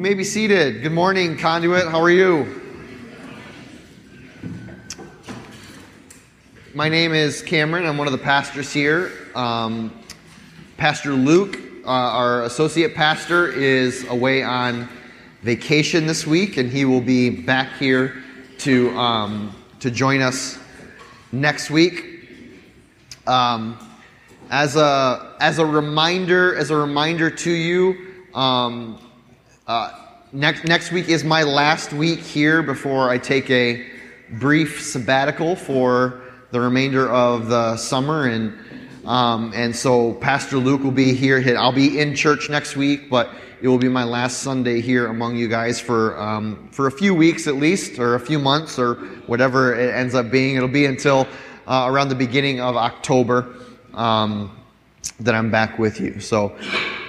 You may be seated. Good morning, Conduit. How are you? My name is Cameron. I'm one of the pastors here. Um, pastor Luke, uh, our associate pastor, is away on vacation this week, and he will be back here to um, to join us next week. Um, as a as a reminder, as a reminder to you, um, uh, next next week is my last week here before I take a brief sabbatical for the remainder of the summer, and um, and so Pastor Luke will be here. I'll be in church next week, but it will be my last Sunday here among you guys for um, for a few weeks at least, or a few months, or whatever it ends up being. It'll be until uh, around the beginning of October um, that I'm back with you. So,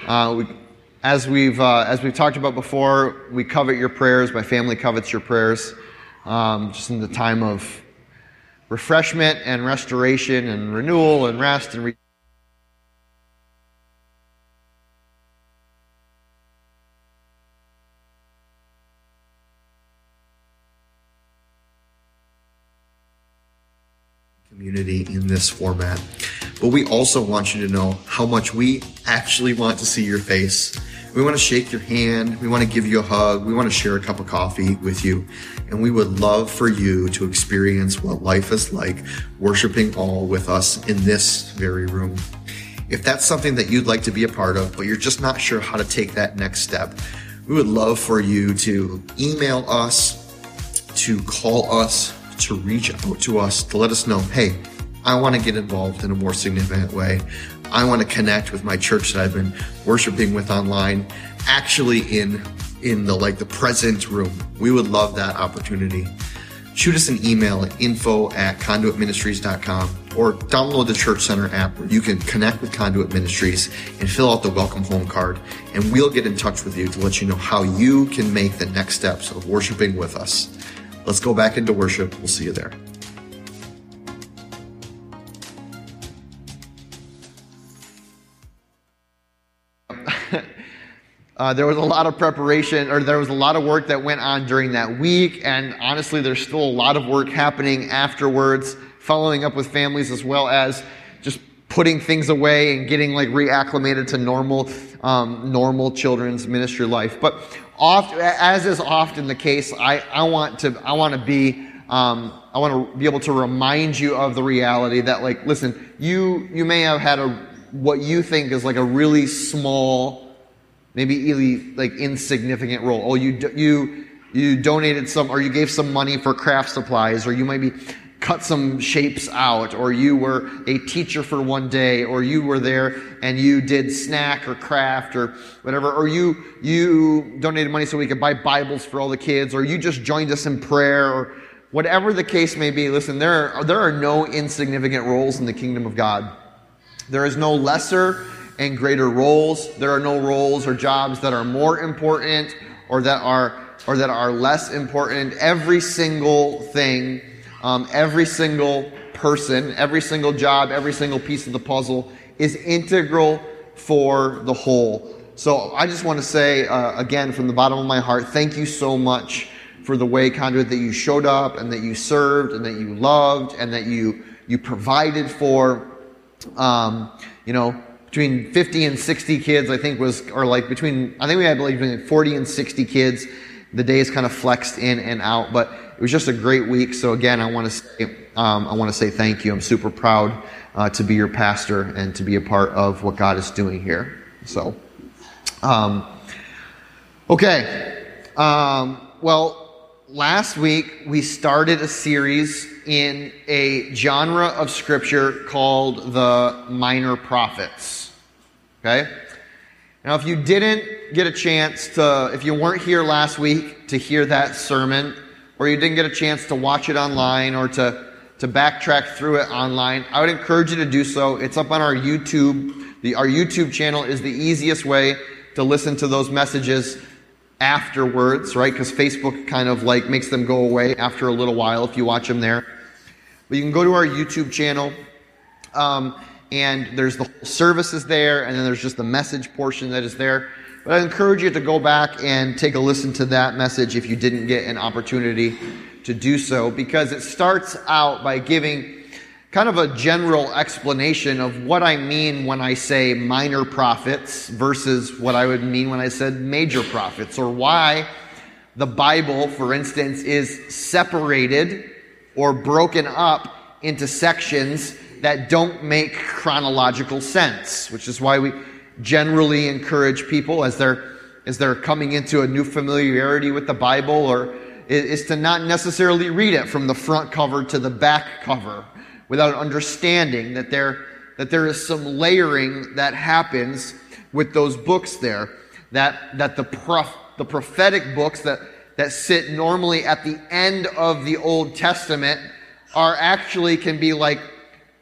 uh, we, as we've uh, as we've talked about before, we covet your prayers. My family covets your prayers, um, just in the time of refreshment and restoration and renewal and rest and. Re- community in this format. But we also want you to know how much we actually want to see your face. We want to shake your hand. We want to give you a hug. We want to share a cup of coffee with you. And we would love for you to experience what life is like worshiping all with us in this very room. If that's something that you'd like to be a part of, but you're just not sure how to take that next step, we would love for you to email us, to call us, to reach out to us to let us know, hey, I want to get involved in a more significant way. I want to connect with my church that I've been worshiping with online, actually in in the like the present room. We would love that opportunity. Shoot us an email at info at conduitministries.com or download the Church Center app where you can connect with Conduit Ministries and fill out the welcome home card. And we'll get in touch with you to let you know how you can make the next steps of worshiping with us. Let's go back into worship. We'll see you there. Uh, there was a lot of preparation, or there was a lot of work that went on during that week, and honestly, there's still a lot of work happening afterwards, following up with families as well as just putting things away and getting like reacclimated to normal, um, normal children's ministry life. But oft, as is often the case, I, I want to, I want to be, um, I want to be able to remind you of the reality that, like, listen, you, you may have had a, what you think is like a really small, maybe really like insignificant role. Oh, you, you, you donated some, or you gave some money for craft supplies, or you maybe cut some shapes out, or you were a teacher for one day, or you were there and you did snack or craft or whatever, or you, you donated money so we could buy Bibles for all the kids, or you just joined us in prayer, or whatever the case may be. Listen, there are, there are no insignificant roles in the kingdom of God. There is no lesser and greater roles. There are no roles or jobs that are more important or that are, or that are less important. Every single thing um, every single person, every single job, every single piece of the puzzle is integral for the whole. So I just want to say, uh, again, from the bottom of my heart, thank you so much for the way, Conduit, that you showed up and that you served and that you loved and that you, you provided for. Um, you know, between 50 and 60 kids, I think was, or like between, I think we had like between 40 and 60 kids. The days kind of flexed in and out, but it was just a great week. So again, I want to say, um, I want to say thank you. I'm super proud uh, to be your pastor and to be a part of what God is doing here. So, um, okay. Um, well, last week we started a series in a genre of scripture called the Minor Prophets. Okay. Now, if you didn't get a chance to, if you weren't here last week to hear that sermon, or you didn't get a chance to watch it online or to, to backtrack through it online, I would encourage you to do so. It's up on our YouTube. The, our YouTube channel is the easiest way to listen to those messages afterwards, right? Because Facebook kind of like makes them go away after a little while if you watch them there. But you can go to our YouTube channel, um, and there's the services there, and then there's just the message portion that is there. But I encourage you to go back and take a listen to that message if you didn't get an opportunity to do so, because it starts out by giving kind of a general explanation of what I mean when I say minor prophets versus what I would mean when I said major prophets, or why the Bible, for instance, is separated or broken up into sections that don't make chronological sense, which is why we generally encourage people as they're as they're coming into a new familiarity with the Bible or is to not necessarily read it from the front cover to the back cover without understanding that there that there is some layering that happens with those books there that that the prof, the prophetic books that that sit normally at the end of the Old Testament are actually can be like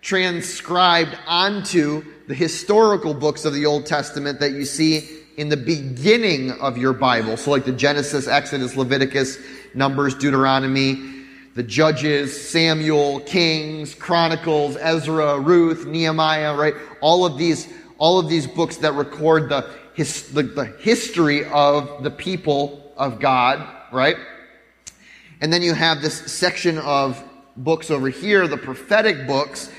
transcribed onto the historical books of the Old Testament that you see in the beginning of your Bible. So like the Genesis, Exodus, Leviticus, Numbers, Deuteronomy, the Judges, Samuel, Kings, Chronicles, Ezra, Ruth, Nehemiah, right? All of these, all of these books that record the, his, the, the history of the people of God, right? And then you have this section of books over here, the prophetic books,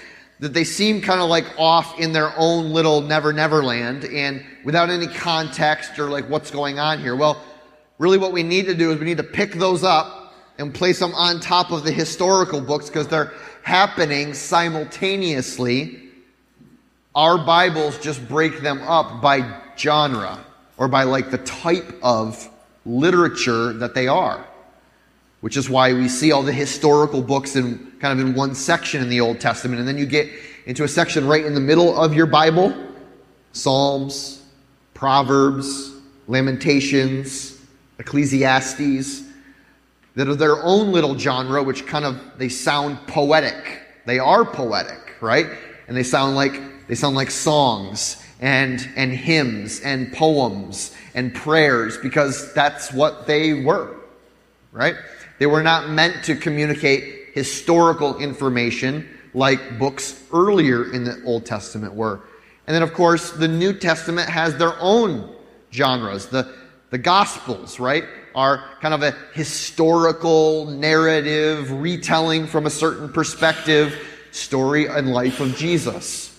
that they seem kind of like off in their own little never never land and without any context or like what's going on here. Well, really what we need to do is we need to pick those up and place them on top of the historical books because they're happening simultaneously. Our Bibles just break them up by genre or by like the type of literature that they are which is why we see all the historical books in kind of in one section in the Old Testament. And then you get into a section right in the middle of your Bible Psalms, Proverbs, Lamentations, Ecclesiastes, that are their own little genre, which kind of they sound poetic. They are poetic, right? And they sound like they sound like songs and and hymns and poems and prayers because that's what they were, right? They were not meant to communicate historical information like books earlier in the Old Testament were. And then, of course, the New Testament has their own genres. The, the Gospels, right, are kind of a historical narrative retelling from a certain perspective story and life of Jesus.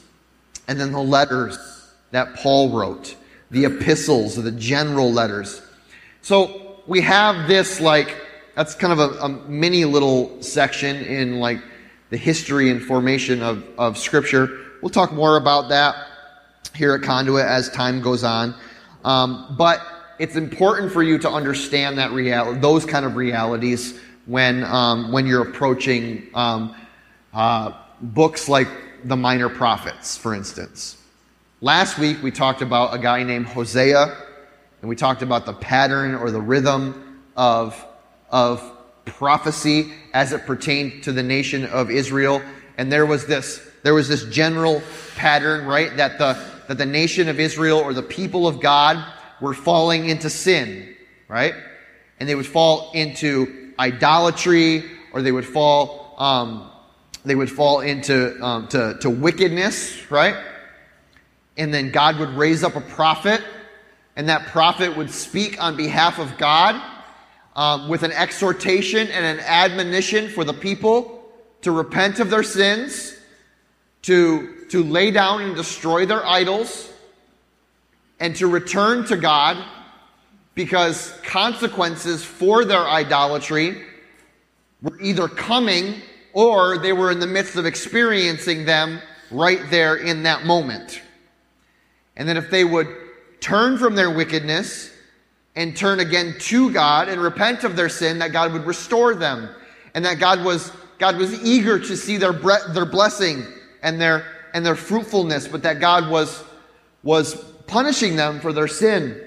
And then the letters that Paul wrote, the epistles, the general letters. So we have this like that's kind of a, a mini little section in like the history and formation of, of Scripture. We'll talk more about that here at Conduit as time goes on. Um, but it's important for you to understand that reality, those kind of realities when um, when you're approaching um, uh, books like the Minor Prophets, for instance. Last week we talked about a guy named Hosea, and we talked about the pattern or the rhythm of of prophecy as it pertained to the nation of Israel. And there was this, there was this general pattern, right? That the, that the nation of Israel or the people of God were falling into sin, right? And they would fall into idolatry or they would fall, um, they would fall into, um, to, to wickedness, right? And then God would raise up a prophet and that prophet would speak on behalf of God um, with an exhortation and an admonition for the people to repent of their sins, to, to lay down and destroy their idols, and to return to God because consequences for their idolatry were either coming or they were in the midst of experiencing them right there in that moment. And then if they would turn from their wickedness and turn again to God and repent of their sin, that God would restore them. And that God was, God was eager to see their, bre- their blessing and their, and their fruitfulness, but that God was, was punishing them for their sin.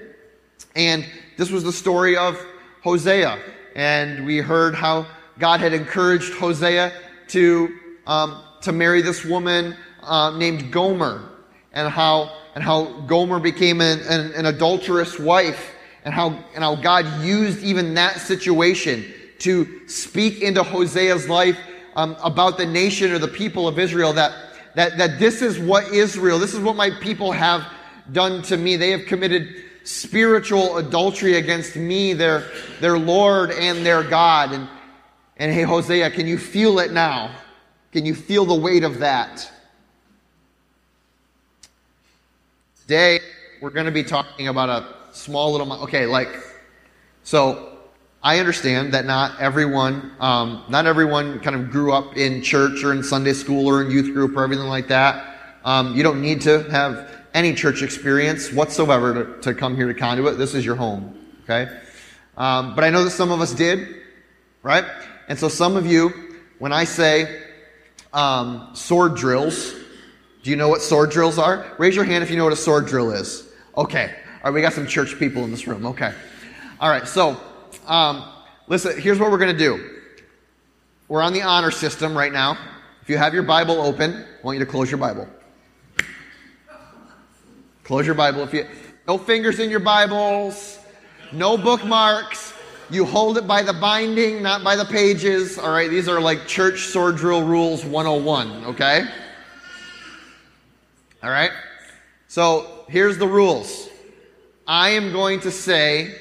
And this was the story of Hosea. And we heard how God had encouraged Hosea to, um, to marry this woman uh, named Gomer. And how, and how Gomer became an, an, an adulterous wife and how, and how God used even that situation to speak into Hosea's life um, about the nation or the people of Israel that, that, that this is what Israel, this is what my people have done to me. They have committed spiritual adultery against me, their, their Lord and their God. And, and hey, Hosea, can you feel it now? Can you feel the weight of that? Today, we're going to be talking about a small little, okay, like, so I understand that not everyone, um, not everyone kind of grew up in church or in Sunday school or in youth group or everything like that. Um, you don't need to have any church experience whatsoever to, to come here to Conduit. This is your home, okay? Um, but I know that some of us did, right? And so some of you, when I say um, sword drills, do you know what sword drills are? Raise your hand if you know what a sword drill is. Okay. All right, we got some church people in this room. Okay. All right, so um, listen, here's what we're going to do. We're on the honor system right now. If you have your Bible open, I want you to close your Bible. Close your Bible. If you no fingers in your Bibles, no bookmarks. You hold it by the binding, not by the pages. All right, these are like church sword drill rules 101, okay? All right? So here's the rules. I am going to say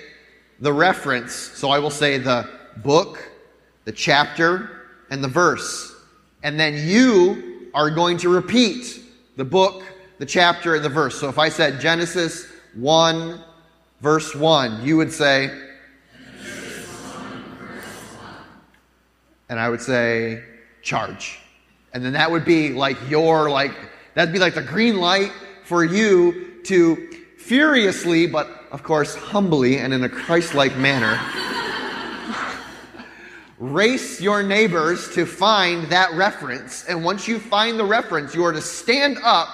the reference. So I will say the book, the chapter, and the verse. And then you are going to repeat the book, the chapter, and the verse. So if I said Genesis 1, verse 1, you would say, and I would say, charge. And then that would be like your, like, That'd be like the green light for you to furiously, but of course humbly and in a Christ like manner, race your neighbors to find that reference. And once you find the reference, you are to stand up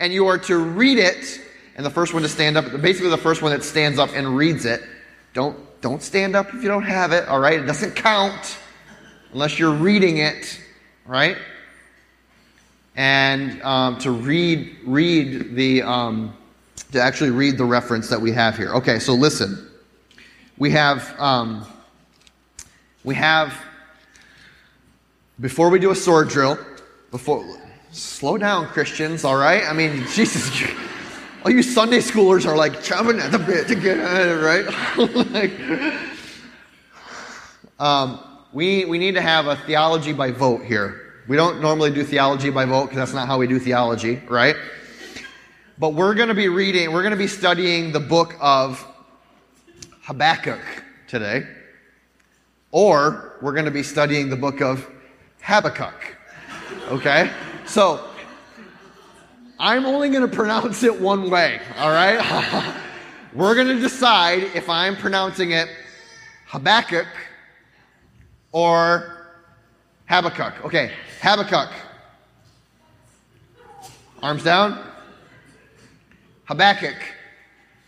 and you are to read it. And the first one to stand up, basically the first one that stands up and reads it. Don't, don't stand up if you don't have it, all right? It doesn't count unless you're reading it, right? and um, to read read the um, to actually read the reference that we have here. Okay, so listen, we have um, we have before we do a sword drill. Before slow down, Christians. All right, I mean Jesus. All you Sunday schoolers are like chomping at the bit to get at it, right? like, um, we we need to have a theology by vote here. We don't normally do theology by vote because that's not how we do theology, right? But we're going to be reading, we're going to be studying the book of Habakkuk today. Or we're going to be studying the book of Habakkuk. Okay? So, I'm only going to pronounce it one way, all right? we're going to decide if I'm pronouncing it Habakkuk or Habakkuk. Okay, Habakkuk. Arms down. Habakkuk.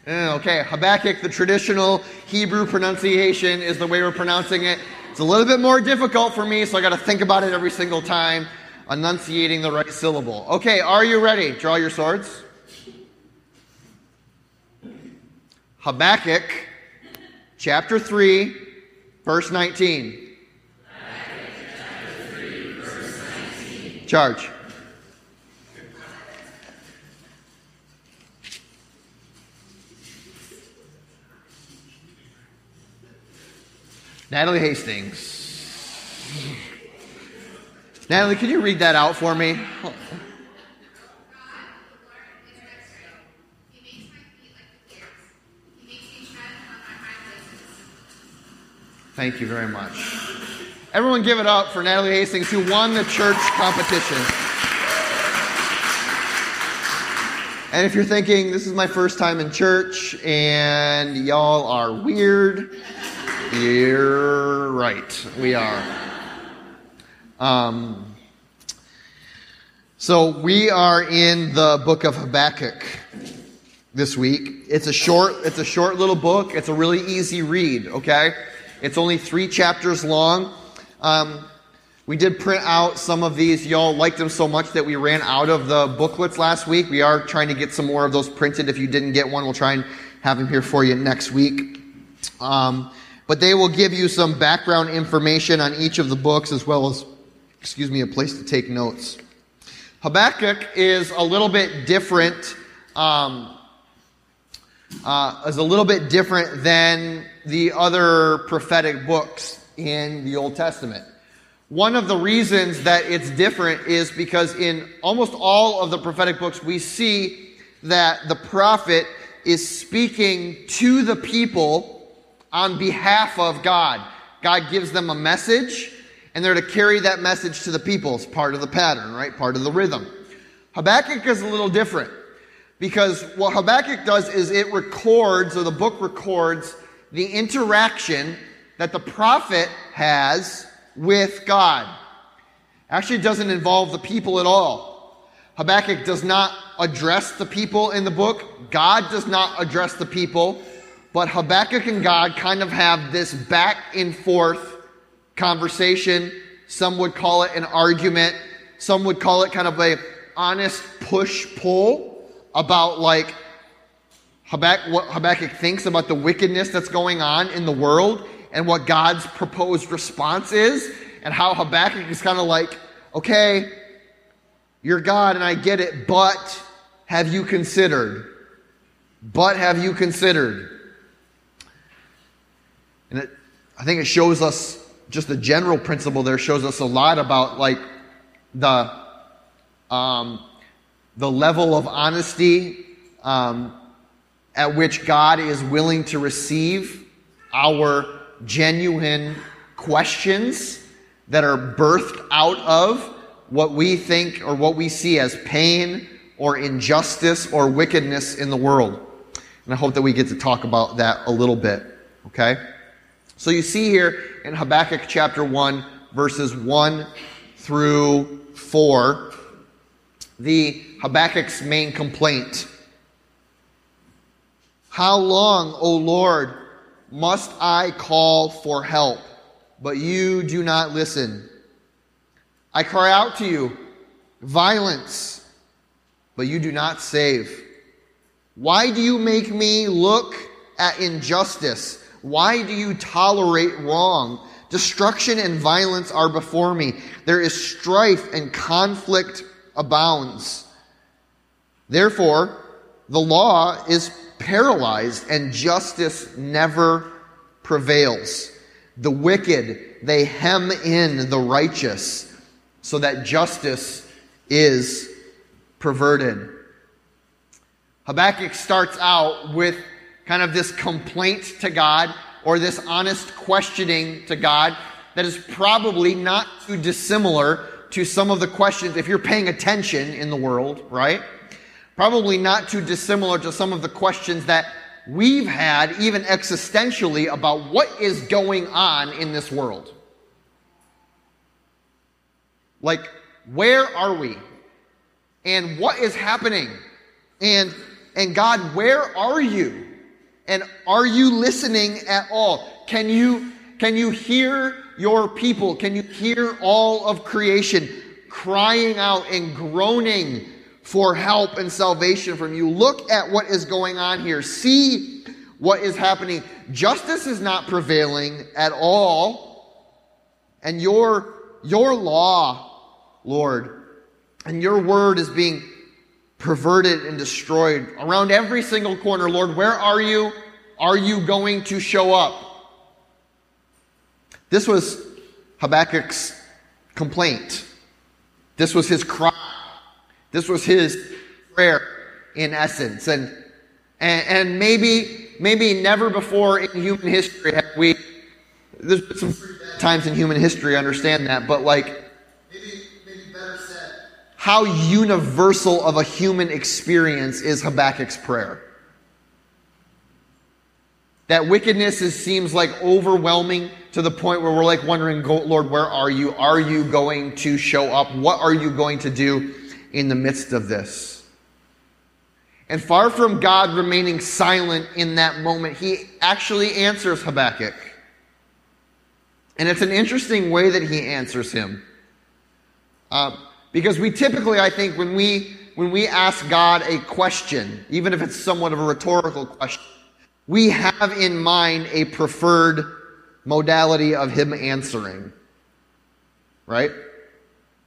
Eh, okay, Habakkuk, the traditional Hebrew pronunciation is the way we're pronouncing it. It's a little bit more difficult for me, so I got to think about it every single time, enunciating the right syllable. Okay, are you ready? Draw your swords. Habakkuk, chapter 3, verse 19. Charge. Natalie Hastings. Natalie, can you read that out for me? Thank you very much. Everyone give it up for Natalie Hastings, who won the church competition. And if you're thinking, this is my first time in church and y'all are weird, you're right. We are. Um, so we are in the book of Habakkuk this week. It's a short, it's a short little book. It's a really easy read, okay? It's only three chapters long. Um, we did print out some of these. Y'all liked them so much that we ran out of the booklets last week. We are trying to get some more of those printed. If you didn't get one, we'll try and have them here for you next week. Um, but they will give you some background information on each of the books as well as, excuse me, a place to take notes. Habakkuk is a little bit different um, uh, is a little bit different than the other prophetic books in the Old Testament. One of the reasons that it's different is because in almost all of the prophetic books, we see that the prophet is speaking to the people on behalf of God. God gives them a message, and they're to carry that message to the people. It's part of the pattern, right? Part of the rhythm. Habakkuk is a little different because what Habakkuk does is it records, or the book records, the interaction that the prophet has with God. Actually, it doesn't involve the people at all. Habakkuk does not address the people in the book. God does not address the people. But Habakkuk and God kind of have this back and forth conversation. Some would call it an argument. Some would call it kind of a honest push pull about like Habakkuk, what Habakkuk thinks about the wickedness that's going on in the world and what God's proposed response is, and how Habakkuk is kind of like, okay, you're God and I get it, but have you considered? But have you considered? And it, I think it shows us just the general principle there shows us a lot about like the um, the level of honesty um, at which God is willing to receive our genuine questions that are birthed out of what we think or what we see as pain or injustice or wickedness in the world. And I hope that we get to talk about that a little bit. Okay? So you see here in Habakkuk chapter 1, verses 1 through 4, the Habakkuk's main complaint. How long, O Lord, must I call for help, but you do not listen? I cry out to you, violence, but you do not save. Why do you make me look at injustice? Why do you tolerate wrong? Destruction and violence are before me. There is strife and conflict abounds. Therefore, the law is paralyzed and justice never prevails. The wicked, they hem in the righteous so that justice is perverted. Habakkuk starts out with kind of this complaint to God or this honest questioning to God that is probably not too dissimilar to some of the questions, if you're paying attention in the world, right? Probably not too dissimilar to some of the questions that we've had, even existentially, about what is going on in this world. Like, where are we? And what is happening? And, and God, where are you? And are you listening at all? Can you, can you hear your people? Can you hear all of creation crying out and groaning for help and salvation from you? Look at what is going on here. See what is happening. Justice is not prevailing at all. And your, your law, Lord, and your word is being perverted and destroyed around every single corner. Lord, where are you? Are you going to show up? This was Habakkuk's complaint. This was his cry. This was his prayer in essence. And, and, and maybe, maybe never before in human history have we, there's been some times in human history, understand that, but like, maybe, maybe better said, how universal of a human experience is Habakkuk's prayer? That wickedness is, seems like overwhelming to the point where we're like wondering, Lord, where are you? Are you going to show up? What are you going to do in the midst of this? And far from God remaining silent in that moment, he actually answers Habakkuk. And it's an interesting way that he answers him. Uh, because we typically, I think, when we, when we ask God a question, even if it's somewhat of a rhetorical question, we have in mind a preferred modality of him answering. Right?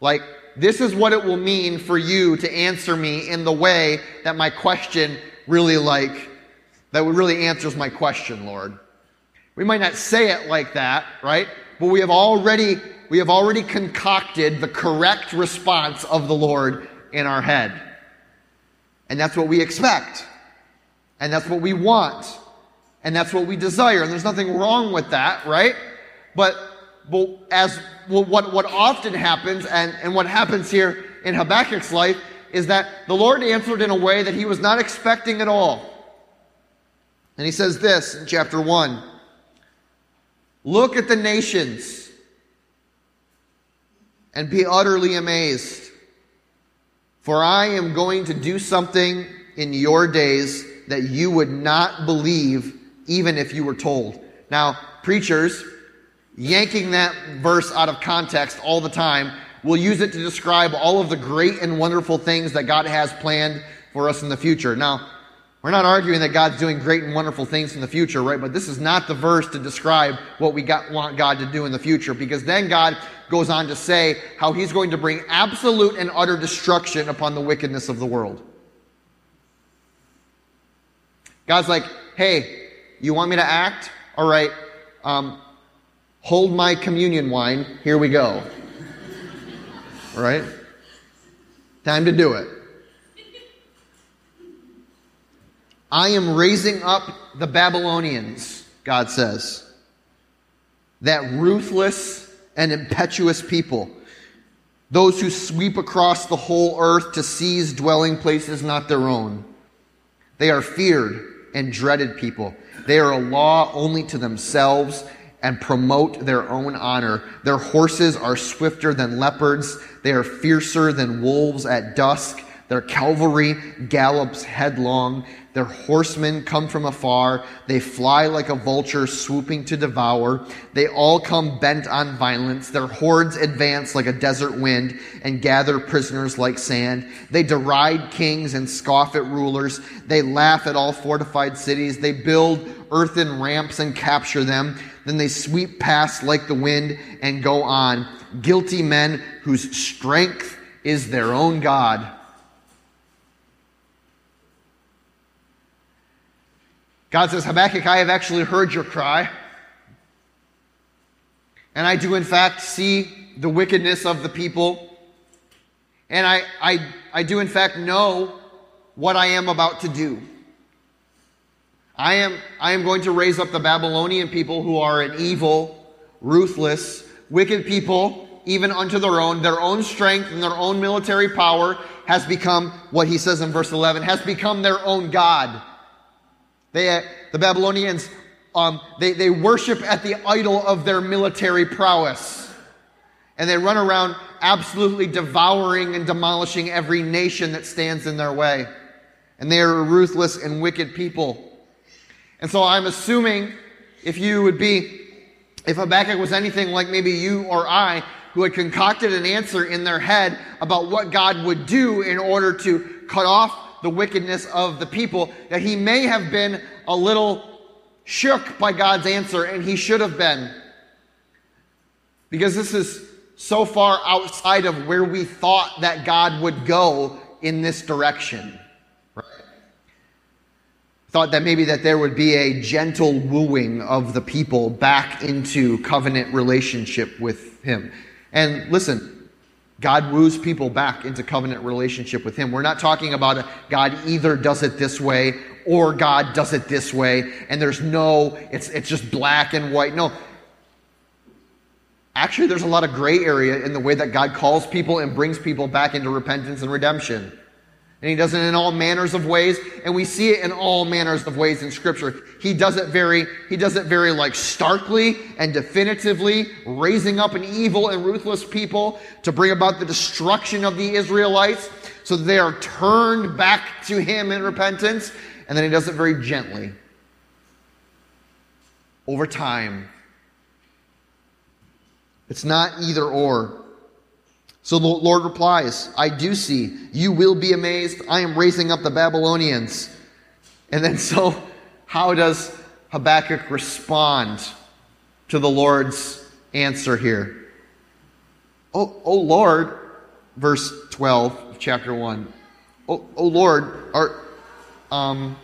Like, this is what it will mean for you to answer me in the way that my question really like that would really answers my question, Lord. We might not say it like that, right? But we have already, we have already concocted the correct response of the Lord in our head. And that's what we expect. And that's what we want. And that's what we desire. And there's nothing wrong with that, right? But, but as what, what often happens, and, and what happens here in Habakkuk's life, is that the Lord answered in a way that he was not expecting at all. And he says this in chapter 1 Look at the nations and be utterly amazed. For I am going to do something in your days that you would not believe even if you were told. Now, preachers, yanking that verse out of context all the time, will use it to describe all of the great and wonderful things that God has planned for us in the future. Now, we're not arguing that God's doing great and wonderful things in the future, right? But this is not the verse to describe what we got, want God to do in the future, because then God goes on to say how He's going to bring absolute and utter destruction upon the wickedness of the world. God's like, hey, you want me to act? All right, um, hold my communion wine. Here we go. All right? Time to do it. I am raising up the Babylonians, God says. That ruthless and impetuous people. Those who sweep across the whole earth to seize dwelling places not their own. They are feared and dreaded people. They are a law only to themselves and promote their own honor. Their horses are swifter than leopards. They are fiercer than wolves at dusk. Their cavalry gallops headlong. Their horsemen come from afar. They fly like a vulture swooping to devour. They all come bent on violence. Their hordes advance like a desert wind and gather prisoners like sand. They deride kings and scoff at rulers. They laugh at all fortified cities. They build earthen ramps and capture them. Then they sweep past like the wind and go on. Guilty men whose strength is their own God God says, Habakkuk, I have actually heard your cry. And I do, in fact, see the wickedness of the people. And I, I, I do, in fact, know what I am about to do. I am, I am going to raise up the Babylonian people who are an evil, ruthless, wicked people, even unto their own. Their own strength and their own military power has become, what he says in verse 11, has become their own God. They, the Babylonians, um, they, they worship at the idol of their military prowess. And they run around absolutely devouring and demolishing every nation that stands in their way. And they are a ruthless and wicked people. And so I'm assuming if you would be, if Habakkuk was anything like maybe you or I, who had concocted an answer in their head about what God would do in order to cut off the wickedness of the people, that he may have been a little shook by God's answer, and he should have been. Because this is so far outside of where we thought that God would go in this direction. Right? Thought that maybe that there would be a gentle wooing of the people back into covenant relationship with him. And listen, God woos people back into covenant relationship with Him. We're not talking about a, God either does it this way or God does it this way, and there's no, it's, it's just black and white. No. Actually, there's a lot of gray area in the way that God calls people and brings people back into repentance and redemption. And he does it in all manners of ways, and we see it in all manners of ways in scripture. He does it very, he does it very like starkly and definitively, raising up an evil and ruthless people to bring about the destruction of the Israelites so that they are turned back to him in repentance. And then he does it very gently. Over time. It's not either or. So the Lord replies, I do see. You will be amazed. I am raising up the Babylonians. And then, so how does Habakkuk respond to the Lord's answer here? Oh, oh Lord, verse 12 of chapter 1. Oh, oh Lord, are, um,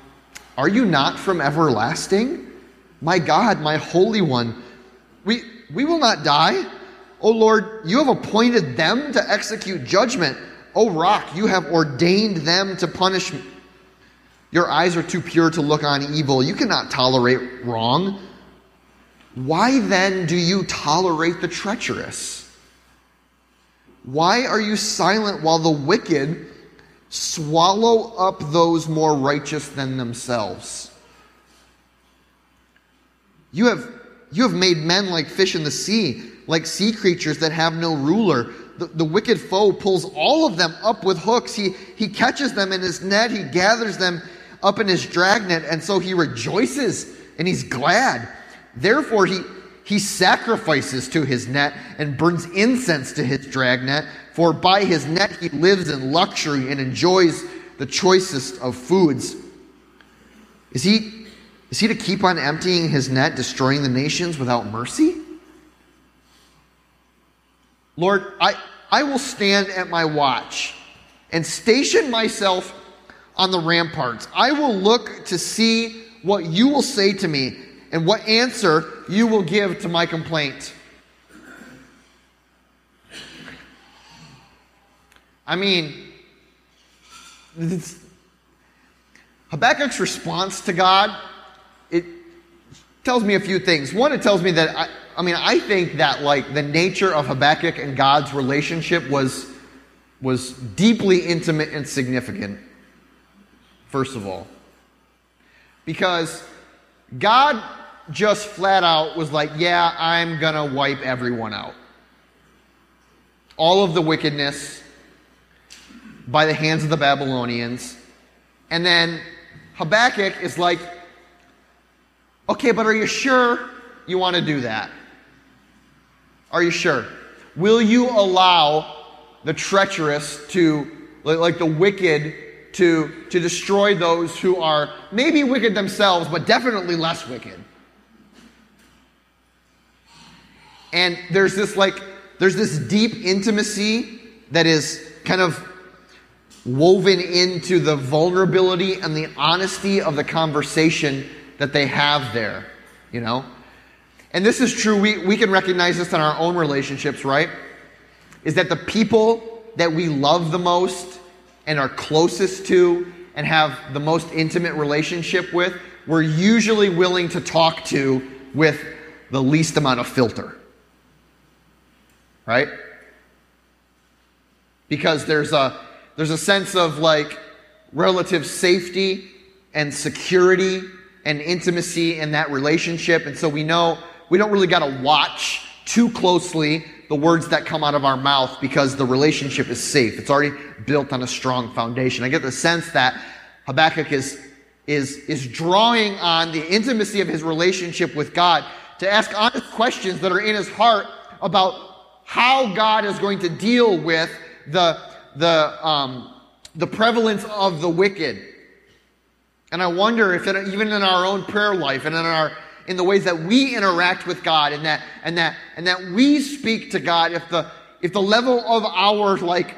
Are you not from everlasting? My God, my Holy One, we, we will not die. O Lord, you have appointed them to execute judgment. O rock, you have ordained them to punish me. Your eyes are too pure to look on evil. You cannot tolerate wrong. Why then do you tolerate the treacherous? Why are you silent while the wicked swallow up those more righteous than themselves? You have, you have made men like fish in the sea, like sea creatures that have no ruler. The, the wicked foe pulls all of them up with hooks. He, he catches them in his net, he gathers them up in his dragnet, and so he rejoices and he's glad. Therefore, he, he sacrifices to his net and burns incense to his dragnet, for by his net he lives in luxury and enjoys the choicest of foods. Is he, is he to keep on emptying his net, destroying the nations without mercy? Lord, I, I will stand at my watch and station myself on the ramparts. I will look to see what you will say to me and what answer you will give to my complaint. I mean, Habakkuk's response to God, it tells me a few things. One, it tells me that, I, I mean, I think that, like, the nature of Habakkuk and God's relationship was, was deeply intimate and significant, first of all. Because God just flat out was like, yeah, I'm going to wipe everyone out. All of the wickedness by the hands of the Babylonians. And then Habakkuk is like, okay, but are you sure you want to do that? Are you sure? Will you allow the treacherous to, like the wicked, to, to destroy those who are maybe wicked themselves, but definitely less wicked? And there's this like, there's this deep intimacy that is kind of woven into the vulnerability and the honesty of the conversation that they have there, you know? And this is true, we, we can recognize this in our own relationships, right? Is that the people that we love the most and are closest to and have the most intimate relationship with, we're usually willing to talk to with the least amount of filter right? Because there's a, there's a sense of like relative safety and security and intimacy in that relationship. And so we know we don't really got to watch too closely the words that come out of our mouth because the relationship is safe. It's already built on a strong foundation. I get the sense that Habakkuk is, is, is drawing on the intimacy of his relationship with God to ask honest questions that are in his heart about how God is going to deal with the, the, um, the prevalence of the wicked. And I wonder if it, even in our own prayer life and in our in the ways that we interact with God and that and that and that we speak to God, if the if the level of our like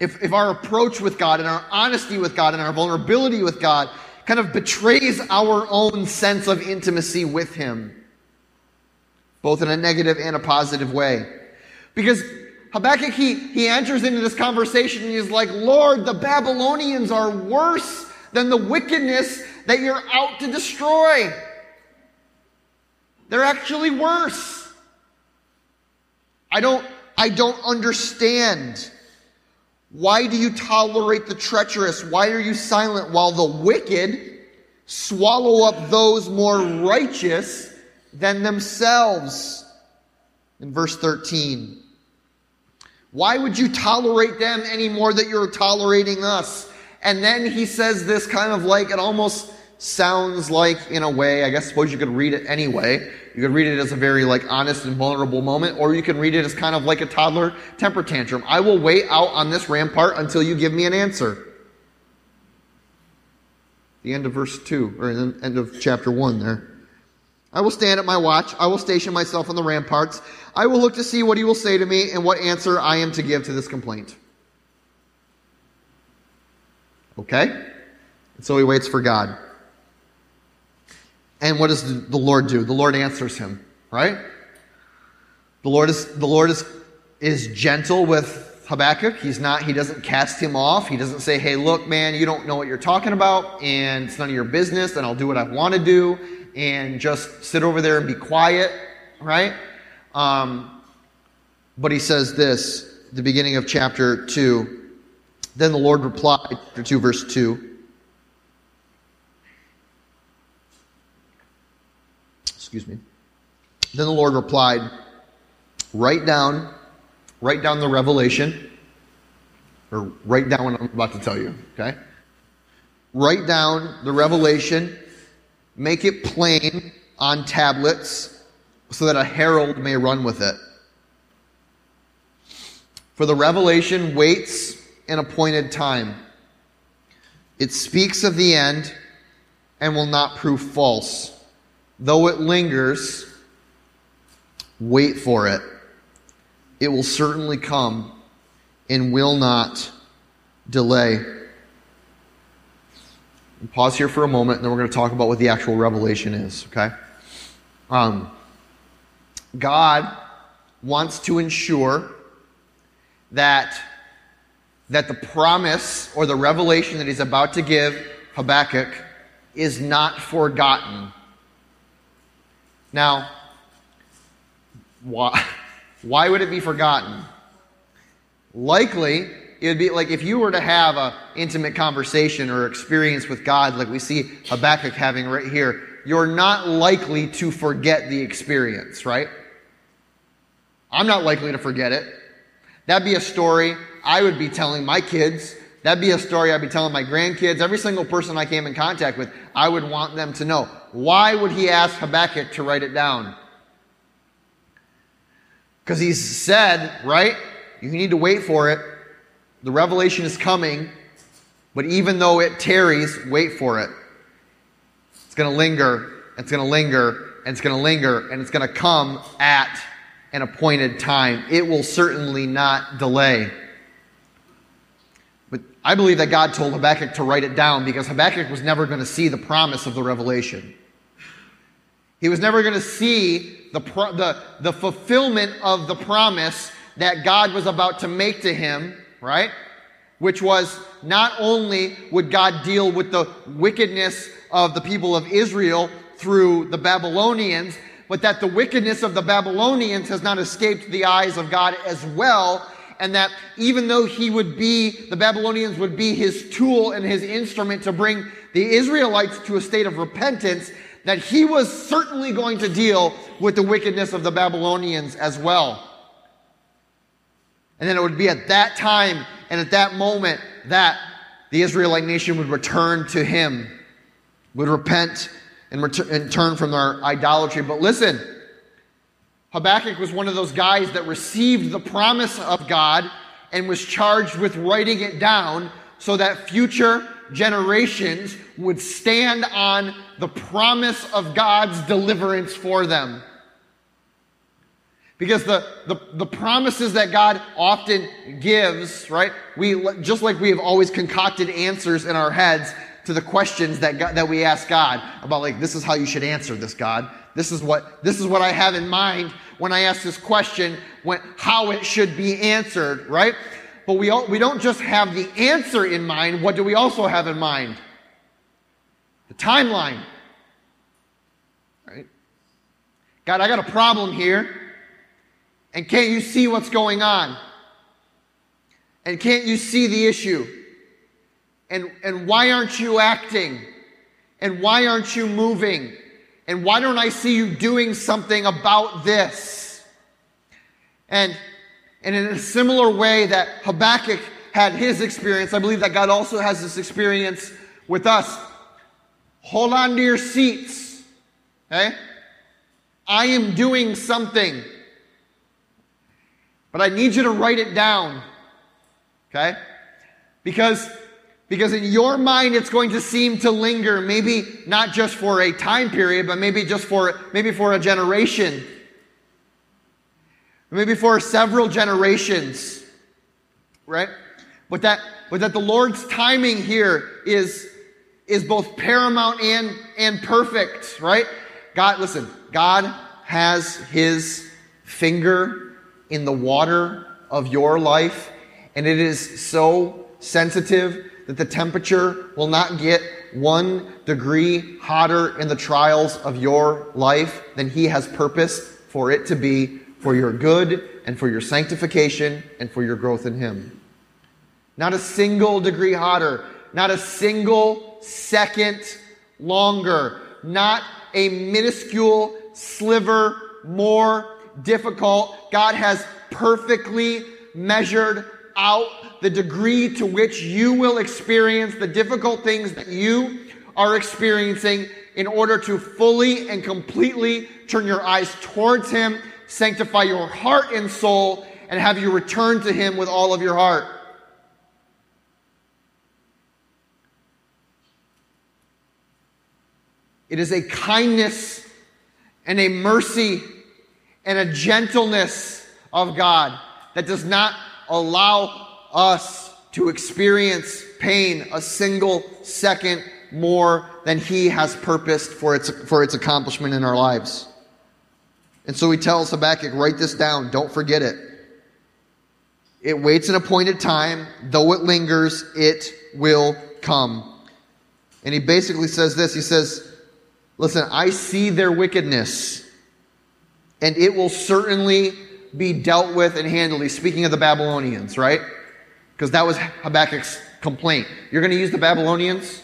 if, if our approach with God and our honesty with God and our vulnerability with God kind of betrays our own sense of intimacy with Him, both in a negative and a positive way. Because Habakkuk, he, he enters into this conversation and he's like, Lord, the Babylonians are worse than the wickedness that you're out to destroy. They're actually worse. I don't, I don't understand. Why do you tolerate the treacherous? Why are you silent while the wicked swallow up those more righteous than themselves? In verse 13. Why would you tolerate them any more that you're tolerating us? And then he says this kind of like, it almost sounds like, in a way, I guess suppose you could read it anyway. You could read it as a very like honest and vulnerable moment, or you can read it as kind of like a toddler temper tantrum. I will wait out on this rampart until you give me an answer. The end of verse 2, or the end of chapter 1 there. I will stand at my watch. I will station myself on the ramparts. I will look to see what he will say to me and what answer I am to give to this complaint. Okay? And so he waits for God. And what does the Lord do? The Lord answers him, right? The Lord is, the Lord is, is gentle with Habakkuk. He's not, he doesn't cast him off. He doesn't say, hey, look, man, you don't know what you're talking about, and it's none of your business, and I'll do what I want to do, and just sit over there and be quiet, right? Um, but he says this, the beginning of chapter 2. Then the Lord replied, chapter 2, verse 2. Excuse me. Then the Lord replied, Write down, write down the revelation, or write down what I'm about to tell you, okay? Write down the revelation, make it plain on tablets so that a herald may run with it. For the revelation waits an appointed time. It speaks of the end and will not prove false. Though it lingers, wait for it. It will certainly come and will not delay. pause here for a moment, and then we're going to talk about what the actual revelation is, okay? Um, God wants to ensure that, that the promise or the revelation that he's about to give Habakkuk is not forgotten. Now, why, why would it be forgotten? Likely, it would be like if you were to have an intimate conversation or experience with God, like we see Habakkuk having right here, you're not likely to forget the experience, right? I'm not likely to forget it. That'd be a story I would be telling my kids. That'd be a story I'd be telling my grandkids. Every single person I came in contact with, I would want them to know. Why would he ask Habakkuk to write it down? Because he's said, right? You need to wait for it. The revelation is coming, but even though it tarries, wait for it. It's going to linger, it's going to linger, and it's going to linger, and it's going to come at an appointed time. It will certainly not delay. I believe that God told Habakkuk to write it down because Habakkuk was never going to see the promise of the revelation. He was never going to see the, the, the fulfillment of the promise that God was about to make to him, right? Which was not only would God deal with the wickedness of the people of Israel through the Babylonians, but that the wickedness of the Babylonians has not escaped the eyes of God as well, and that even though he would be, the Babylonians would be his tool and his instrument to bring the Israelites to a state of repentance, that he was certainly going to deal with the wickedness of the Babylonians as well. And then it would be at that time and at that moment that the Israelite nation would return to him, would repent and, and turn from their idolatry. But listen, Habakkuk was one of those guys that received the promise of God and was charged with writing it down so that future generations would stand on the promise of God's deliverance for them. Because the, the, the, promises that God often gives, right? We, just like we have always concocted answers in our heads to the questions that, God, that we ask God about like, this is how you should answer this, God. This is what, this is what I have in mind when I ask this question, when, how it should be answered, right? But we, all, we don't just have the answer in mind. What do we also have in mind? The timeline. Right? God, I got a problem here. And can't you see what's going on? And can't you see the issue? And, and why aren't you acting? And why aren't you moving? And why don't I see you doing something about this? And, and in a similar way that Habakkuk had his experience, I believe that God also has this experience with us. Hold on to your seats. Okay? I am doing something. But I need you to write it down. Okay? Because because in your mind, it's going to seem to linger, maybe not just for a time period, but maybe just for, maybe for a generation. Maybe for several generations. Right? But that, but that the Lord's timing here is, is both paramount and, and perfect, right? God, listen, God has his finger in the water of your life, and it is so sensitive that the temperature will not get one degree hotter in the trials of your life than he has purposed for it to be for your good and for your sanctification and for your growth in him. Not a single degree hotter, not a single second longer, not a minuscule sliver more difficult. God has perfectly measured out the degree to which you will experience the difficult things that you are experiencing in order to fully and completely turn your eyes towards Him, sanctify your heart and soul, and have you return to Him with all of your heart. It is a kindness and a mercy and a gentleness of God that does not allow us to experience pain a single second more than He has purposed for its, for its accomplishment in our lives. And so He tells Habakkuk, write this down, don't forget it. It waits an appointed time, though it lingers, it will come. And he basically says this He says, Listen, I see their wickedness and it will certainly be dealt with and handled. He's speaking of the Babylonians, right? Because that was Habakkuk's complaint. You're going to use the Babylonians?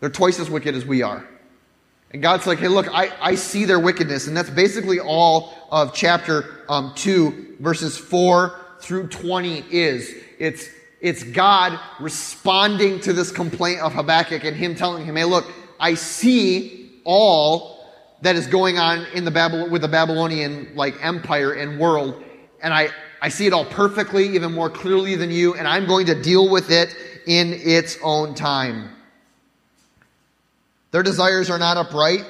They're twice as wicked as we are. And God's like, hey, look, I, I see their wickedness. And that's basically all of chapter um, 2, verses 4 through 20 is. It's, it's God responding to this complaint of Habakkuk and him telling him, hey, look, I see all that is going on in the Babylon, with the Babylonian like empire and world. And I, I see it all perfectly, even more clearly than you, and I'm going to deal with it in its own time. Their desires are not upright.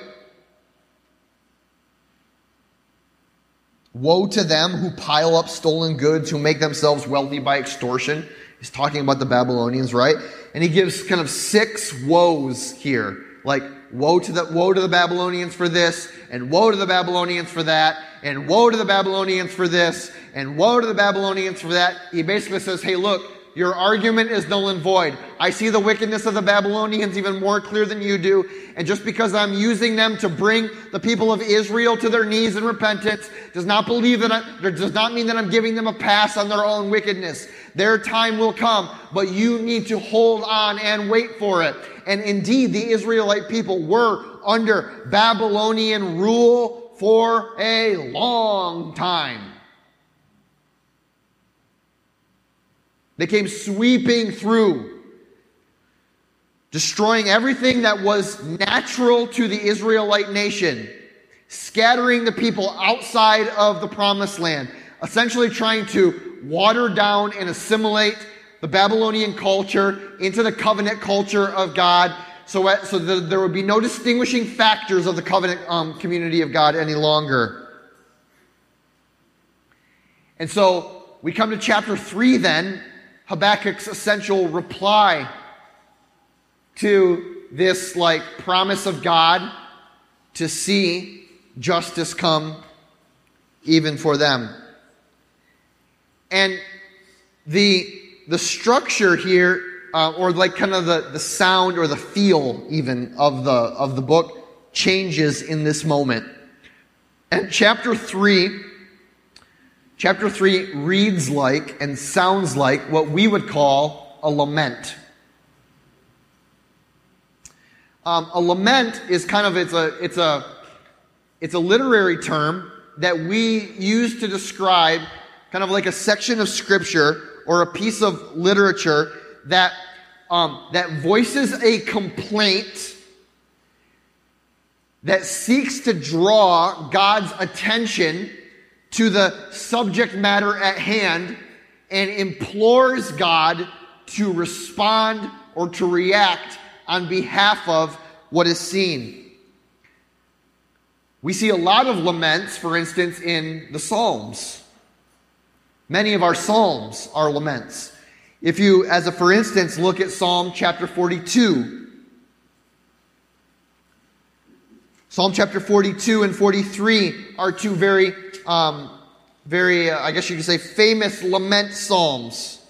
Woe to them who pile up stolen goods, who make themselves wealthy by extortion. He's talking about the Babylonians, right? And he gives kind of six woes here. Like, woe to the woe to the Babylonians for this, and woe to the Babylonians for that, and woe to the Babylonians for this, and woe to the Babylonians for that. He basically says, hey, look, your argument is null and void. I see the wickedness of the Babylonians even more clear than you do. And just because I'm using them to bring the people of Israel to their knees in repentance does not believe that I, does not mean that I'm giving them a pass on their own wickedness. Their time will come, but you need to hold on and wait for it. And indeed, the Israelite people were under Babylonian rule for a long time. They came sweeping through, destroying everything that was natural to the Israelite nation, scattering the people outside of the promised land, essentially trying to water down and assimilate the Babylonian culture into the covenant culture of God so, so that there would be no distinguishing factors of the covenant um, community of God any longer. And so we come to chapter 3 then, Habakkuk's essential reply to this like promise of God to see justice come even for them. And the, the structure here, uh, or like kind of the, the sound or the feel even of the, of the book changes in this moment. And chapter 3 Chapter 3 reads like and sounds like what we would call a lament. Um, a lament is kind of it's a it's a it's a literary term that we use to describe kind of like a section of scripture or a piece of literature that um, that voices a complaint that seeks to draw God's attention to the subject matter at hand and implores God to respond or to react on behalf of what is seen. We see a lot of laments, for instance, in the Psalms. Many of our Psalms are laments. If you, as a for instance, look at Psalm chapter 42, Psalm chapter 42 and 43 are two very, um, very, uh, I guess you could say, famous lament psalms.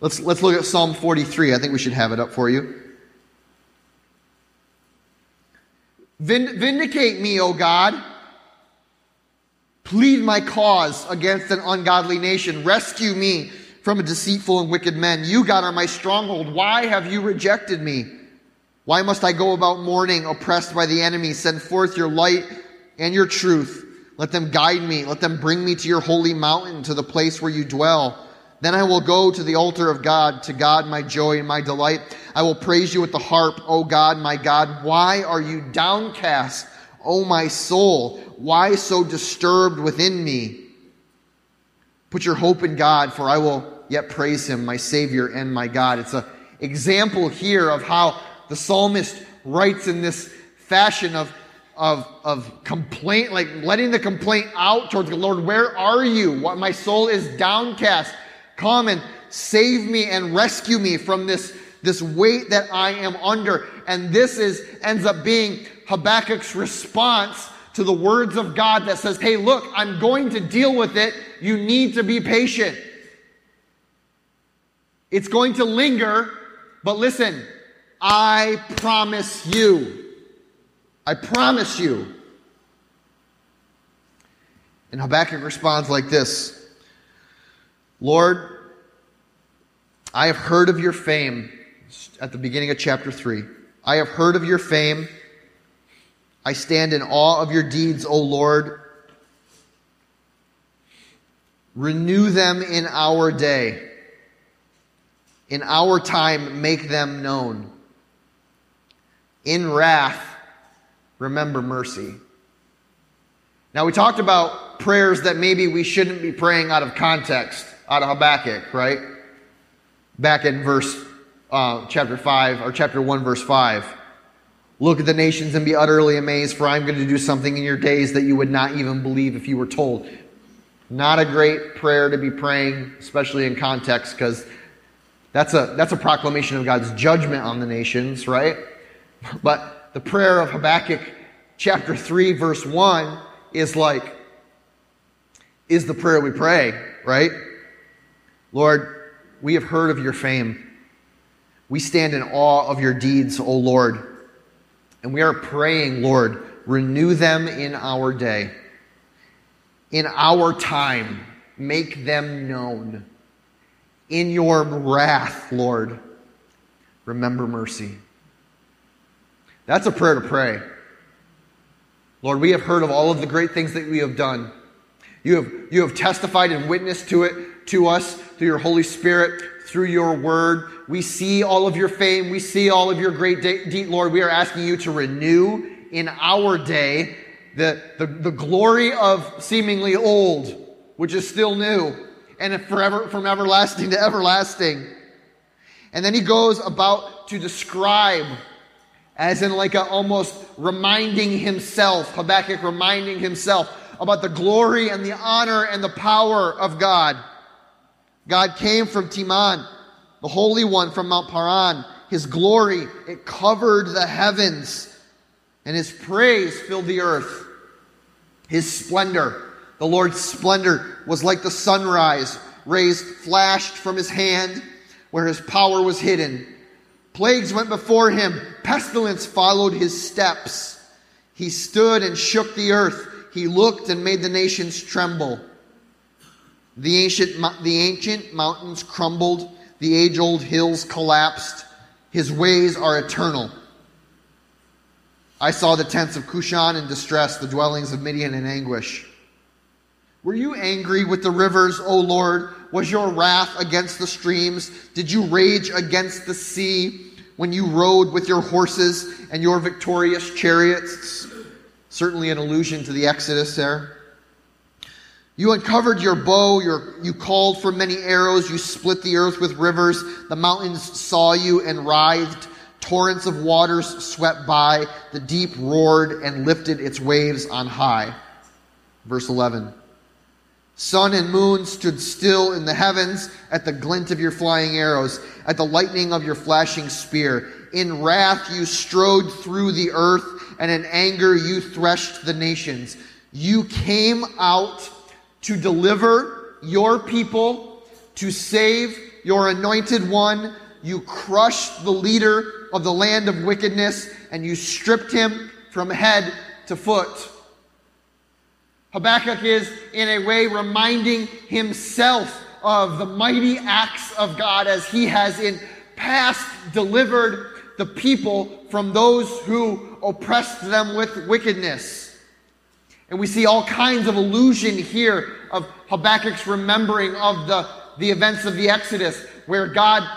Let's, let's look at Psalm 43. I think we should have it up for you. Vindicate me, O God. Plead my cause against an ungodly nation. Rescue me from a deceitful and wicked men. You, God, are my stronghold. Why have you rejected me? Why must I go about mourning, oppressed by the enemy? Send forth your light and your truth. Let them guide me. Let them bring me to your holy mountain, to the place where you dwell. Then I will go to the altar of God, to God my joy and my delight. I will praise you with the harp, O God, my God. Why are you downcast, O my soul? Why so disturbed within me? Put your hope in God, for I will yet praise him, my Savior and my God. It's an example here of how the psalmist writes in this fashion of, of, of complaint, like letting the complaint out towards the Lord. Where are you? What my soul is downcast. Come and save me and rescue me from this, this weight that I am under. And this is, ends up being Habakkuk's response to the words of God that says, Hey, look, I'm going to deal with it. You need to be patient. It's going to linger, but listen, I promise you. I promise you. And Habakkuk responds like this Lord, I have heard of your fame at the beginning of chapter 3. I have heard of your fame. I stand in awe of your deeds, O Lord. Renew them in our day. In our time, make them known. In wrath, remember mercy. Now, we talked about prayers that maybe we shouldn't be praying out of context out of Habakkuk, right? Back in verse uh, chapter 5 or chapter 1, verse 5. Look at the nations and be utterly amazed, for I'm going to do something in your days that you would not even believe if you were told. Not a great prayer to be praying, especially in context, because that's a, that's a proclamation of God's judgment on the nations, right? But the prayer of Habakkuk, chapter 3, verse 1, is like, is the prayer we pray, right? Lord, we have heard of your fame. We stand in awe of your deeds, O Lord. And we are praying, Lord, renew them in our day. In our time, make them known. In your wrath, Lord, remember mercy. That's a prayer to pray. Lord, we have heard of all of the great things that we have done. You have, you have testified and witnessed to it to us through your Holy Spirit, through your word. We see all of your fame. We see all of your great deed, Lord. We are asking you to renew in our day the, the, the glory of seemingly old, which is still new, and forever, from everlasting to everlasting. And then he goes about to describe, as in like a almost reminding himself, Habakkuk reminding himself about the glory and the honor and the power of God. God came from Teman, the Holy One from Mount Paran. His glory, it covered the heavens, and his praise filled the earth. His splendor, the Lord's splendor, was like the sunrise. Rays flashed from his hand where his power was hidden. Plagues went before him, pestilence followed his steps. He stood and shook the earth. He looked and made the nations tremble. The ancient, the ancient mountains crumbled, the age old hills collapsed. His ways are eternal. I saw the tents of Cushan in distress, the dwellings of Midian in anguish. Were you angry with the rivers, O Lord? Was your wrath against the streams? Did you rage against the sea when you rode with your horses and your victorious chariots? Certainly an allusion to the Exodus there. You uncovered your bow, your, you called for many arrows, you split the earth with rivers, the mountains saw you and writhed, torrents of waters swept by, the deep roared and lifted its waves on high. Verse 11 Sun and moon stood still in the heavens at the glint of your flying arrows, at the lightning of your flashing spear. In wrath you strode through the earth, and in anger you threshed the nations. You came out to deliver your people, to save your anointed one. You crushed the leader of the land of wickedness, and you stripped him from head to foot. Habakkuk is, in a way, reminding himself of the mighty acts of God as he has in past delivered the people from those who oppressed them with wickedness. And we see all kinds of allusion here of Habakkuk's remembering of the, the events of the Exodus, where God,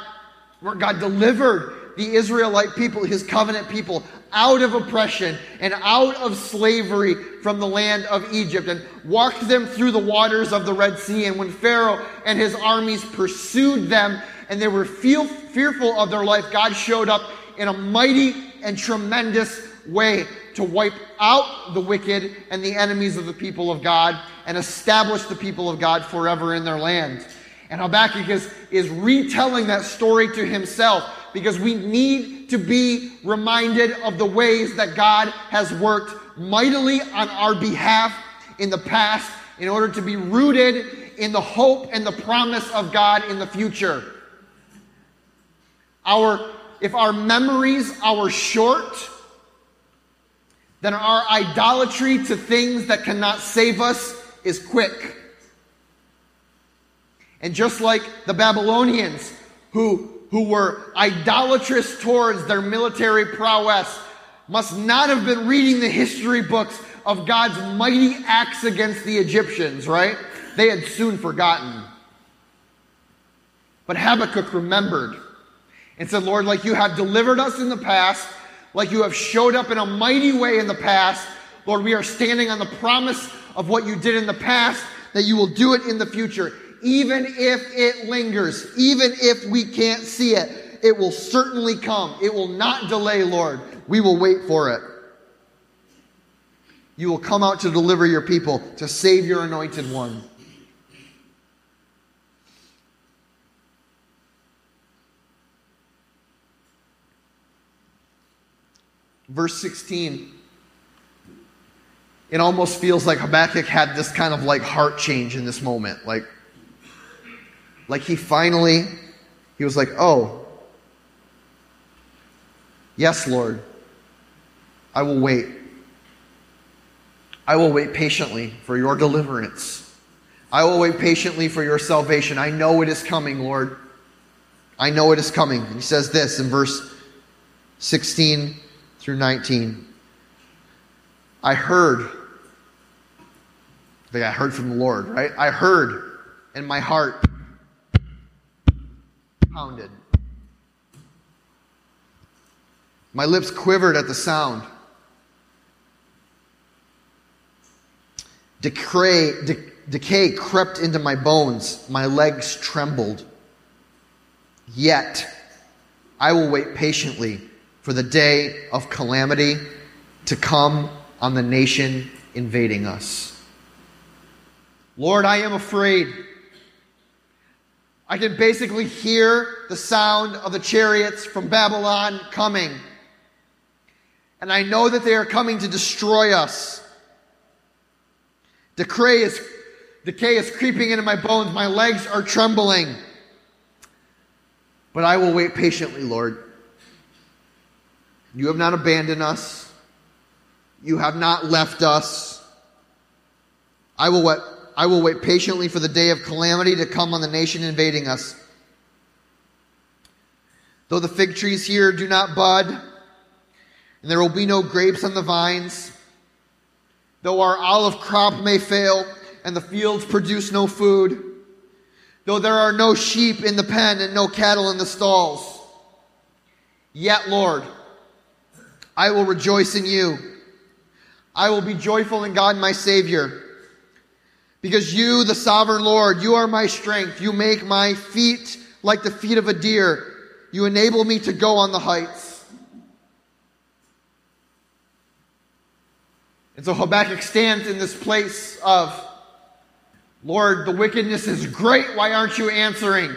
where God delivered the Israelite people, his covenant people, out of oppression and out of slavery from the land of Egypt and walked them through the waters of the Red Sea. And when Pharaoh and his armies pursued them and they were fearful of their life, God showed up in a mighty and tremendous way to wipe out the wicked and the enemies of the people of God and establish the people of God forever in their land. And Habakkuk is, is retelling that story to himself because we need to be reminded of the ways that God has worked mightily on our behalf in the past in order to be rooted in the hope and the promise of God in the future. Our, if our memories are short, then our idolatry to things that cannot save us is quick. And just like the Babylonians who who were idolatrous towards their military prowess must not have been reading the history books of God's mighty acts against the Egyptians, right? They had soon forgotten. But Habakkuk remembered and said, Lord, like you have delivered us in the past, like you have showed up in a mighty way in the past, Lord, we are standing on the promise of what you did in the past, that you will do it in the future even if it lingers, even if we can't see it, it will certainly come. It will not delay, Lord. We will wait for it. You will come out to deliver your people, to save your anointed one. Verse 16. It almost feels like Habakkuk had this kind of like heart change in this moment. Like, like he finally, he was like, oh, yes, Lord, I will wait. I will wait patiently for your deliverance. I will wait patiently for your salvation. I know it is coming, Lord. I know it is coming. He says this in verse 16 through 19. I heard, like I heard from the Lord, right? I heard in my heart pounded. My lips quivered at the sound. Decay, de- decay crept into my bones. My legs trembled. Yet, I will wait patiently for the day of calamity to come on the nation invading us. Lord, I am afraid. I can basically hear the sound of the chariots from Babylon coming. And I know that they are coming to destroy us. Decay is, decay is creeping into my bones. My legs are trembling. But I will wait patiently, Lord. You have not abandoned us. You have not left us. I will wait I will wait patiently for the day of calamity to come on the nation invading us. Though the fig trees here do not bud, and there will be no grapes on the vines, though our olive crop may fail, and the fields produce no food, though there are no sheep in the pen and no cattle in the stalls, yet, Lord, I will rejoice in you. I will be joyful in God my Savior. Because you, the sovereign Lord, you are my strength. You make my feet like the feet of a deer. You enable me to go on the heights. And so Habakkuk stands in this place of, Lord, the wickedness is great. Why aren't you answering?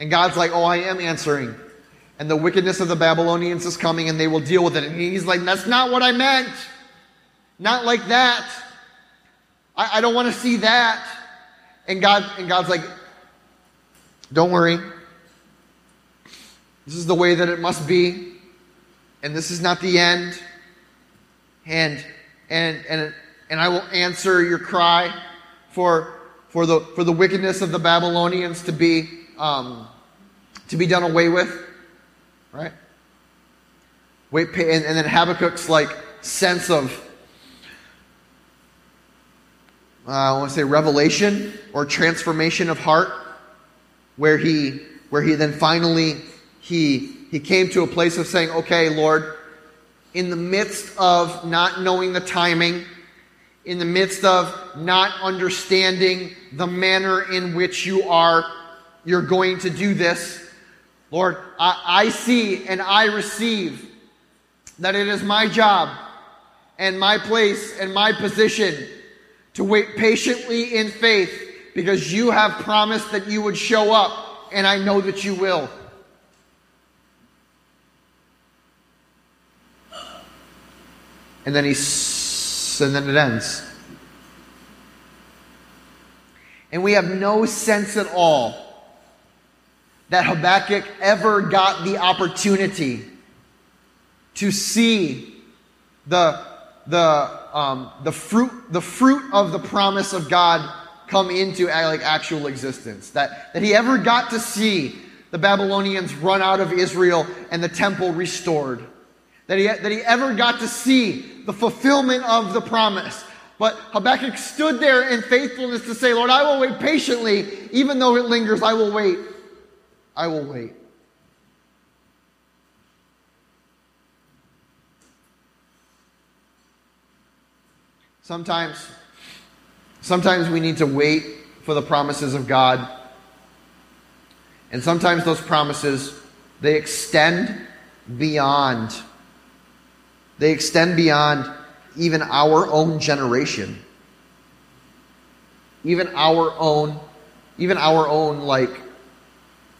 And God's like, Oh, I am answering. And the wickedness of the Babylonians is coming and they will deal with it. And he's like, That's not what I meant. Not like that. I, I don't want to see that. And God and God's like, Don't worry. This is the way that it must be. And this is not the end. And and and and I will answer your cry for for the for the wickedness of the Babylonians to be um, to be done away with, right? Wait, and, and then Habakkuk's like sense of uh, I want to say revelation or transformation of heart, where he where he then finally he he came to a place of saying, "Okay, Lord, in the midst of not knowing the timing." in the midst of not understanding the manner in which you are you're going to do this lord I, I, see and i receive that it is my job and my place and my position to wait patiently in faith because you have promised that you would show up and i know that you will and then he and then it ends. And we have no sense at all that Habakkuk ever got the opportunity to see the, the, um, the, fruit, the fruit of the promise of God come into like actual existence. That, that he ever got to see the Babylonians run out of Israel and the temple restored that he, that he ever got to see the fulfillment of the promise. But Habakkuk stood there in faithfulness to say, Lord, I will wait patiently. Even though it lingers, I will wait. I will wait. Sometimes, sometimes we need to wait for the promises of God. And sometimes those promises, they extend beyond they extend beyond even our own generation. Even our own, even our own like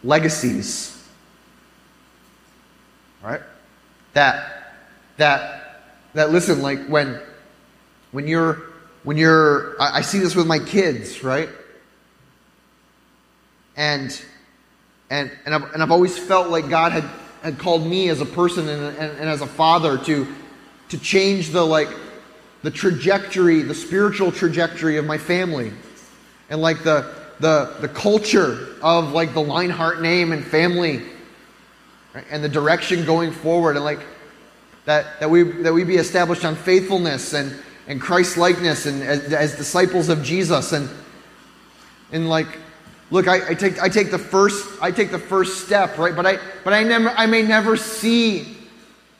legacies. Right? That that that listen, like when when you're when you're I, I see this with my kids, right? And and and I've, and I've always felt like God had, had called me as a person and, and, and as a father to to change the like the trajectory, the spiritual trajectory of my family. And like the the the culture of like the Leinhart name and family right? and the direction going forward and like that that we that we be established on faithfulness and and Christ likeness and as, as, disciples of Jesus and and like look I, I take I take the first I take the first step right but I but I never I may never see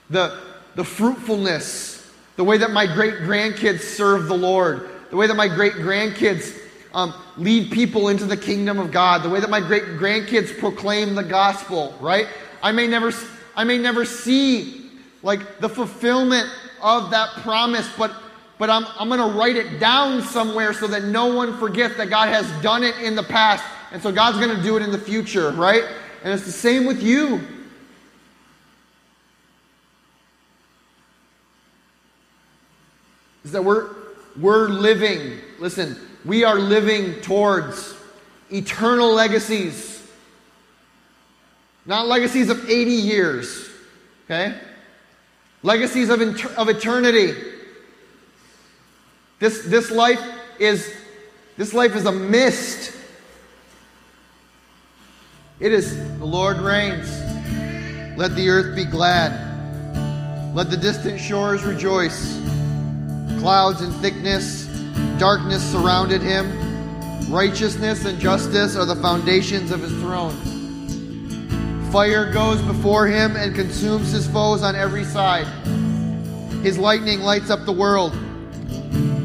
the the fruitfulness, the way that my great grandkids serve the Lord, the way that my great grandkids um, lead people into the kingdom of God, the way that my great grandkids proclaim the gospel, right? I may never, I may never see like the fulfillment of that promise, but but I'm, I'm going to write it down somewhere so that no one forgets that God has done it in the past. And so God's going to do it in the future, right? And it's the same with you. is that we're, we're living, listen, we are living towards eternal legacies. Not legacies of 80 years, okay? Legacies of, inter- of eternity. This, this life is this life is a mist. It is the Lord reigns. Let the earth be glad. Let the distant shores rejoice. Clouds and thickness, darkness surrounded him. Righteousness and justice are the foundations of his throne. Fire goes before him and consumes his foes on every side. His lightning lights up the world.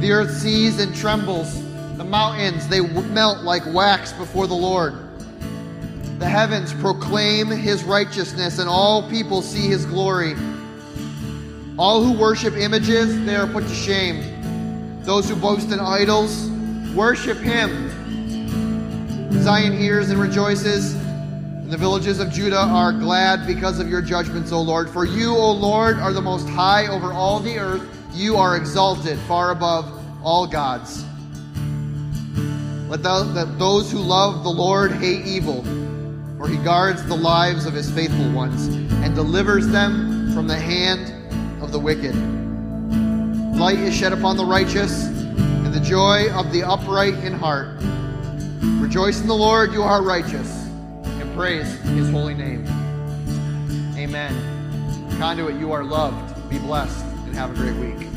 The earth sees and trembles. The mountains, they melt like wax before the Lord. The heavens proclaim his righteousness, and all people see his glory. All who worship images, they are put to shame. Those who boast in idols, worship him. Zion hears and rejoices, and the villages of Judah are glad because of your judgments, O Lord. For you, O Lord, are the most high over all the earth. You are exalted far above all gods. Let that those who love the Lord hate evil, for he guards the lives of his faithful ones and delivers them from the hand of the wicked. Light is shed upon the righteous, and the joy of the upright in heart. Rejoice in the Lord, you are righteous, and praise his holy name. Amen. Conduit, you are loved. Be blessed, and have a great week.